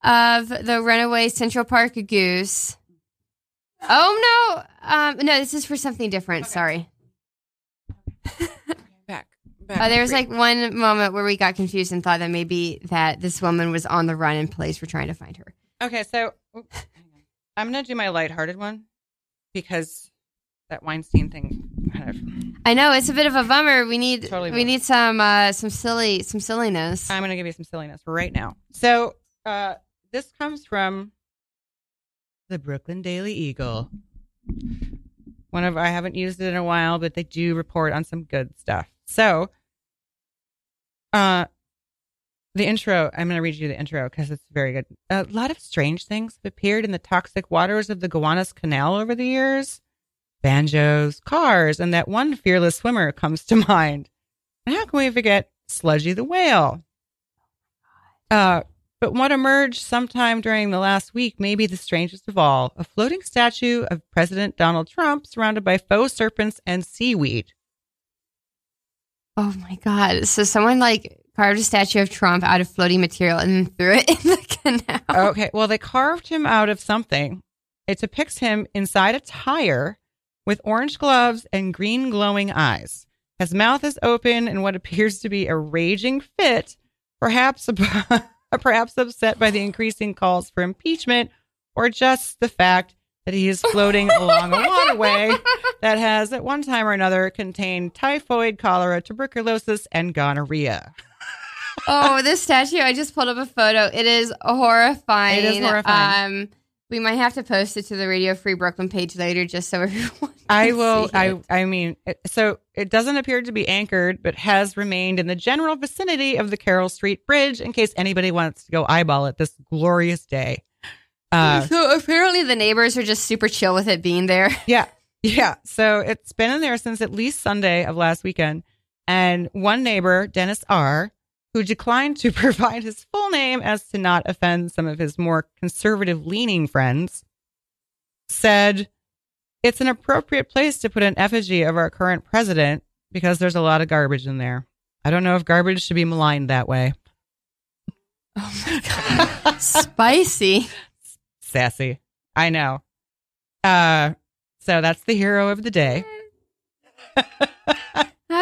of the runaway Central Park goose. Oh no. Um no, this is for something different. Okay. Sorry. Back. back Uh, there was like one moment where we got confused and thought that maybe that this woman was on the run and police were trying to find her. Okay, so oop, hang on. I'm gonna do my lighthearted one because that Weinstein thing kind of. I know it's a bit of a bummer. We need Totally we need some uh some silly some silliness. I'm gonna give you some silliness right now. So, uh, this comes from the Brooklyn Daily Eagle. One of I haven't used it in a while, but they do report on some good stuff. So, uh, the intro. I'm going to read you the intro because it's very good. A lot of strange things have appeared in the toxic waters of the Gowanus Canal over the years. Banjos, cars, and that one fearless swimmer comes to mind. And how can we forget Sludgy the whale? Uh, but what emerged sometime during the last week may be the strangest of all a floating statue of President Donald Trump surrounded by faux serpents and seaweed. Oh my god! So someone like carved a statue of Trump out of floating material and then threw it in the canal. Okay, well, they carved him out of something. It depicts him inside a tire with orange gloves and green glowing eyes. His mouth is open in what appears to be a raging fit, perhaps perhaps upset by the increasing calls for impeachment or just the fact that he is floating along a waterway that has at one time or another contained typhoid, cholera, tuberculosis, and gonorrhea. oh, this statue! I just pulled up a photo. It is horrifying. It is horrifying. Um, we might have to post it to the Radio Free Brooklyn page later, just so everyone. I will. see I. I mean, it, so it doesn't appear to be anchored, but has remained in the general vicinity of the Carroll Street Bridge in case anybody wants to go eyeball it this glorious day. Uh, so apparently, the neighbors are just super chill with it being there. yeah, yeah. So it's been in there since at least Sunday of last weekend, and one neighbor, Dennis R. Who declined to provide his full name as to not offend some of his more conservative leaning friends, said it's an appropriate place to put an effigy of our current president because there's a lot of garbage in there. I don't know if garbage should be maligned that way. Oh my god, spicy. Sassy. I know. Uh so that's the hero of the day.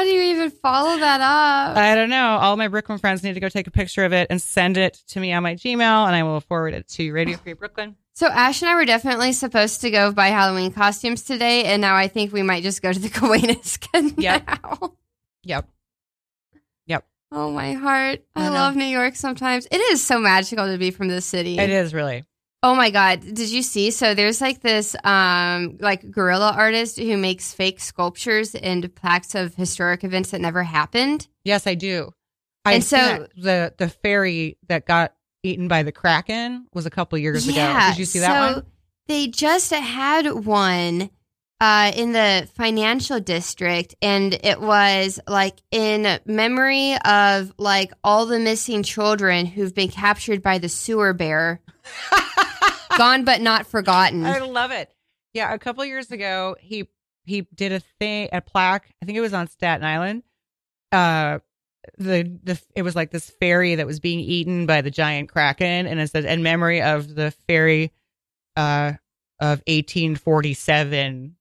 How do you even follow that up? I don't know. All my Brooklyn friends need to go take a picture of it and send it to me on my Gmail and I will forward it to Radio Free Brooklyn. So Ash and I were definitely supposed to go buy Halloween costumes today, and now I think we might just go to the Gowanus Canal. Yep. Yep. Yep. Oh my heart! I, I love New York. Sometimes it is so magical to be from this city. It is really. Oh my god! Did you see? So there's like this um like guerrilla artist who makes fake sculptures and plaques of historic events that never happened. Yes, I do. I And so the the ferry that got eaten by the kraken was a couple years ago. Did you see that so one? They just had one uh, in the financial district, and it was like in memory of like all the missing children who've been captured by the sewer bear, gone but not forgotten. I love it. Yeah, a couple years ago, he he did a thing, a plaque. I think it was on Staten Island. Uh, the the it was like this ferry that was being eaten by the giant kraken, and it said in memory of the ferry, uh, of 1847.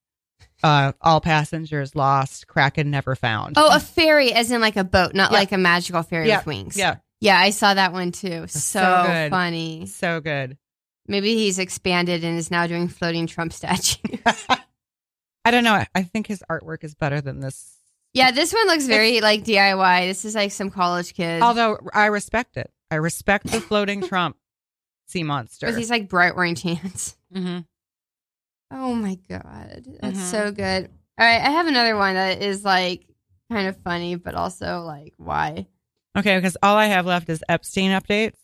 Uh, all passengers lost, kraken never found. Oh, a ferry, as in like a boat, not Yeah. like a magical ferry Yeah, with wings. yeah, yeah, I saw that one too. So, so funny. so good. Maybe he's expanded and is now doing floating Trump statues. I don't know. I- think his artwork is better than this. yeah, this one looks very like DIY. This is like some college kid. Although I respect it. I respect the floating Trump sea monster. with these like bright orange hands. hmm Oh my god, that's Mhm. so good. All right, I have another one that is like kind of funny, but also like why? Okay, because all I have left is Epstein updates.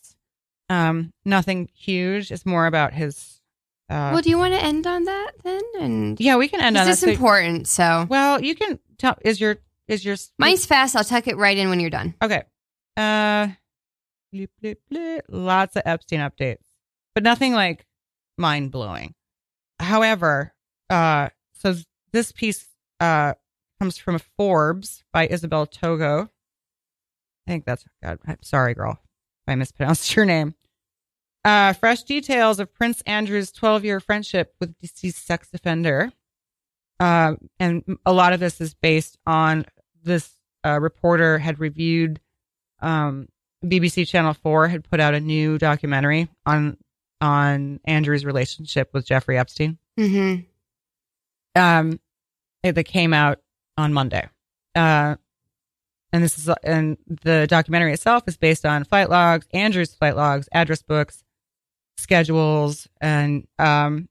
Um, nothing huge. It's more about his. Uh, well, do you want to end on that then? And yeah, we can end on this is So- important. So well, you can tell. Is your is your mine's fast. I'll tuck it right in when you're done. okay? Uh, bleep, bleep, bleep. lots of Epstein updates, but nothing like mind blowing. However, uh, so this piece uh comes from Forbes by Isabel Togoh. I think that's God. I'm sorry, girl, if I mispronounced your name. Uh, fresh details of Prince Andrew's 12 year friendship with deceased sex offender. Uh, and a lot of this is based on this uh, reporter had reviewed. Um, BBC Channel 4 had put out a new documentary on on Andrew's relationship with Jeffrey Epstein. Mm-hmm. Um, it, that came out on Monday. Uh, and this is and the documentary itself is based on flight logs, Andrew's flight logs, address books, schedules and um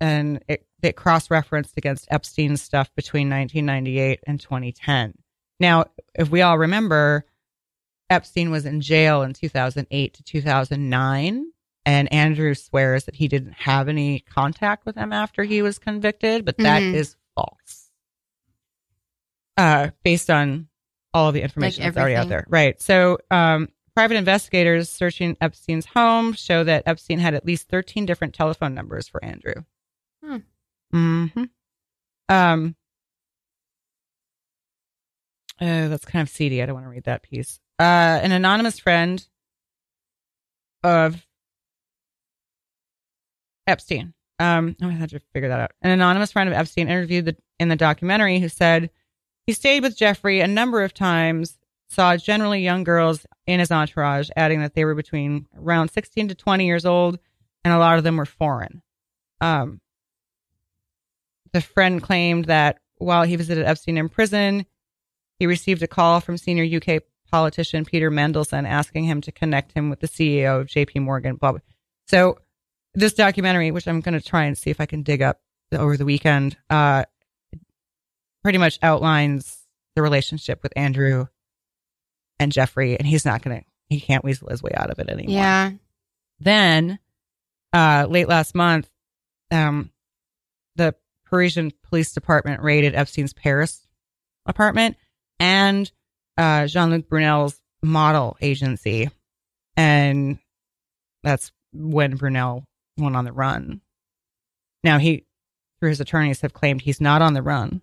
and it, it cross referenced against Epstein's stuff between 1998 and 2010. Now, if we all remember, Epstein was in jail in 2008 to 2009 and Andrew swears that he didn't have any contact with him after he was convicted, but that Mhm. is false. Uh, based on all of the information Like that's already out there. Right. So, um, private investigators searching Epstein's home show that Epstein had at least 13 different telephone numbers for Andrew. Hmm. hmm Um, uh, that's kind of seedy. I don't want to read that piece. Uh, an anonymous friend of Epstein. Um, oh, I had to figure that out. An anonymous friend of Epstein interviewed the, in the documentary who said he stayed with Jeffrey a number of times, saw generally young girls in his entourage, adding that they were between around 16 to 20 years old, and a lot of them were foreign. Um, the friend claimed that while he visited Epstein in prison, he received a call from senior UK politician Peter Mandelson asking him to connect him with the CEO of JP Morgan. Blah, blah. So this documentary, which I'm going to try and see if I can dig up over the weekend, uh, pretty much outlines the relationship with Andrew and Jeffrey, and he's not going to, he can't weasel his way out of it anymore. Yeah. Then, uh, late last month, um, the Parisian police department raided Epstein's Paris apartment and uh, Jean Luc Brunel's model agency. And that's when Brunel went on the run. Now, he, through his attorneys, have claimed he's not on the run,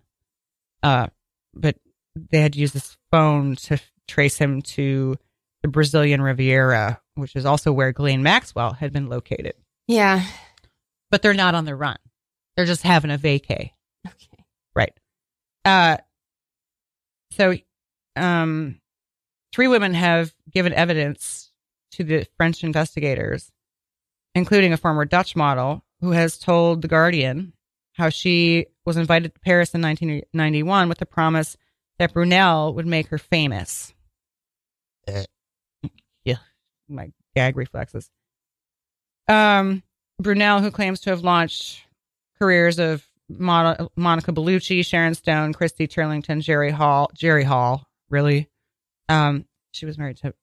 uh, but they had to use this phone to trace him to the Brazilian Riviera, which is also where Ghislaine Maxwell had been located. Yeah. But they're not on the run. They're just having a vacay. Okay. Right. Uh, so, um, three women have given evidence to the French investigators, including a former Dutch model who has told The Guardian how she was invited to Paris in 1991 with the promise that Brunel would make her famous. yeah, my gag reflexes. Um, Brunel, who claims to have launched careers of Mon- Monica Bellucci, Sharon Stone, Christy Turlington, Jerry Hall, Jerry Hall, really. Um, she was married to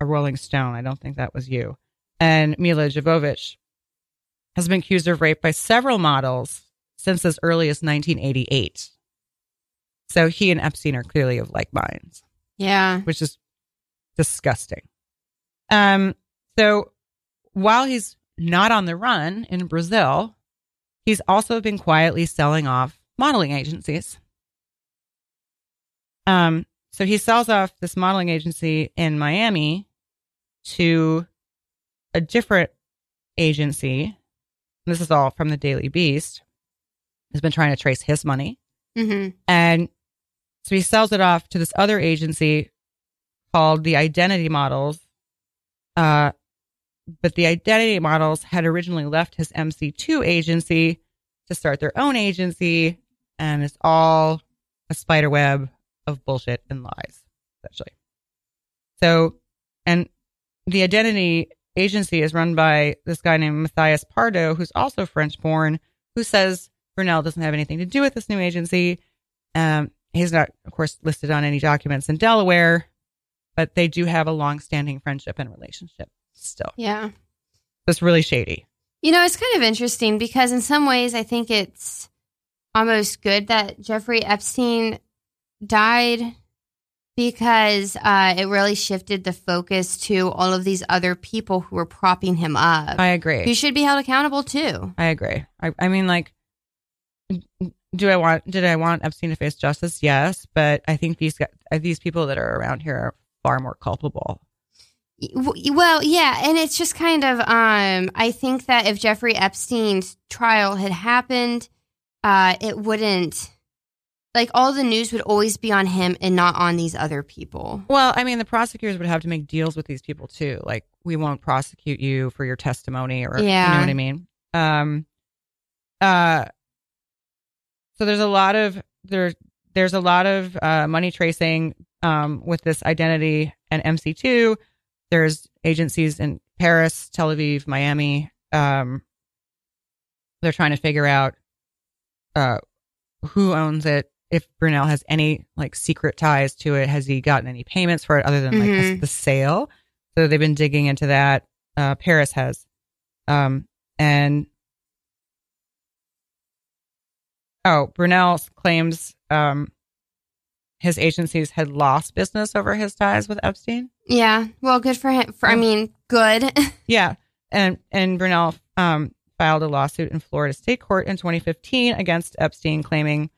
a Rolling Stone. I don't think that was you. And Milla Jovovich has been accused of rape by several models since as early as 1988. So he and Epstein are clearly of like minds Yeah. which is disgusting. Um, so while he's not on the run in Brazil, he's also been quietly selling off modeling agencies. Um, so he sells off this modeling agency in Miami to a different agency. This is all from the Daily Beast. Has been trying to trace his money. hmm And so he sells it off to this other agency called the Identity Models. Uh, but the Identity Models had originally left his MC2 agency to start their own agency. And it's all a spider web of bullshit and lies, essentially. So, and the Identity agency is run by this guy named Matthias Pardo, who's also French born, who says Brunel doesn't have anything to do with this new agency. Um, he's not, of course, listed on any documents in Delaware, but they do have a long-standing friendship and relationship still. Yeah. It's really shady. You know, it's kind of interesting because in some ways I think it's almost good that Jeffrey Epstein died because uh, it really shifted the focus to all of these other people who were propping him up. I agree. who should be held accountable too. I agree. I, I mean, like, do I want? Did I want Epstein to face justice? Yes, but I think these guys, these people that are around here are far more culpable. Well, yeah, and it's just kind of um I think that if Jeffrey Epstein's trial had happened, uh it wouldn't like all the news would always be on him and not on these other people. Well, I mean, the prosecutors would have to make deals with these people too. Like, we won't prosecute you for your testimony, or yeah. you know what I mean. Um, uh, so there's a lot of there. There's a lot of uh, money tracing um, with this identity and MC2. there's agencies in Paris, Tel Aviv, Miami. Um, they're trying to figure out uh, who owns it. If Brunel has any like secret ties to it, has he gotten any payments for it other than like Mhm. the sale? So they've been digging into that. Uh, Paris has, um, and oh, Brunel claims um, his agencies had lost business over his ties with Epstein. Yeah. Well, good for him. For I Oh. mean, good. Yeah, and and Brunel um, filed a lawsuit in Florida State Court in 2015 against Epstein, claiming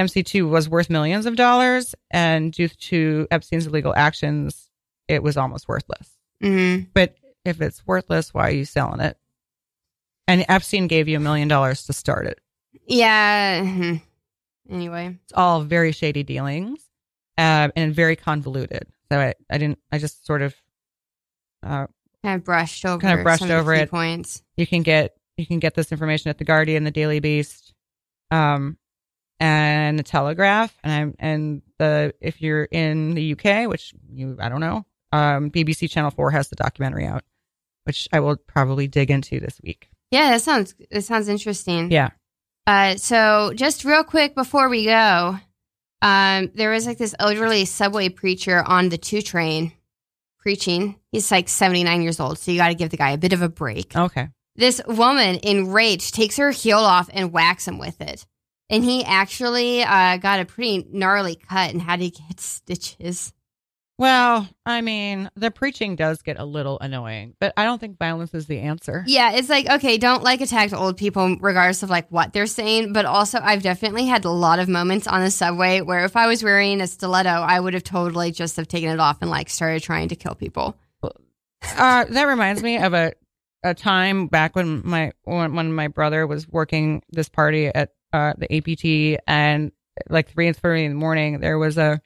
MC2 was worth millions of dollars, and due to Epstein's illegal actions, it was almost worthless. hmm But if it's worthless, why are you selling it? And Epstein gave you a million dollars to start it. Yeah. mhm. Anyway. It's all very shady dealings, uh, and very convoluted. So I, I didn't. I just sort of uh, Kind of brushed over. Kind of brushed some of the over key it. Points. you can get you can get this information at the Guardian, the Daily Beast, um, and the Telegraph, and I'm and the if you're in the UK, which you I don't know, um, BBC Channel Four has the documentary out, which I will probably dig into this week. Yeah, that sounds that sounds interesting. Yeah, Uh, so just real quick before we go, um, there was like this elderly subway preacher on the two train preaching. He's like 79 years old, so you got to give the guy a bit of a break. okay. This woman, enraged, takes her heel off and whacks him with it. And he actually uh, got a pretty gnarly cut and had to get stitches. Well, I mean, the preaching does get a little annoying, but I don't think violence is the answer. Yeah, it's like okay, don't like attack old people regardless of like what they're saying, but also I've definitely had a lot of moments on the subway where if I was wearing a stiletto, I would have totally just have taken it off and like started trying to kill people. Uh, that reminds me of a a time back when my when, when my brother was working this party at uh, the APT, and like three and thirty in the morning, there was a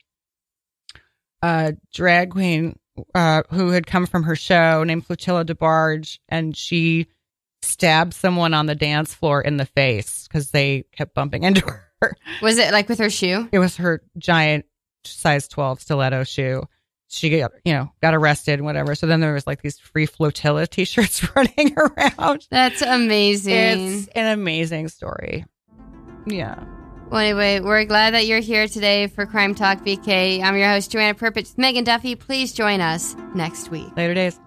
a drag queen uh, who had come from her show named Flotilla DeBarge, and she stabbed someone on the dance floor in the face because they kept bumping into her. Was it like with her shoe? It was her giant size 12 stiletto shoe. She got, you know, got arrested and whatever. So then there was like these free flotilla t-shirts running around. That's amazing. It's an amazing story. Yeah. Well, anyway, we're glad that you're here today for Crime Talk BK. I'm your host, Joanna Purpich. Megan Duffy, please join us next week. Later days.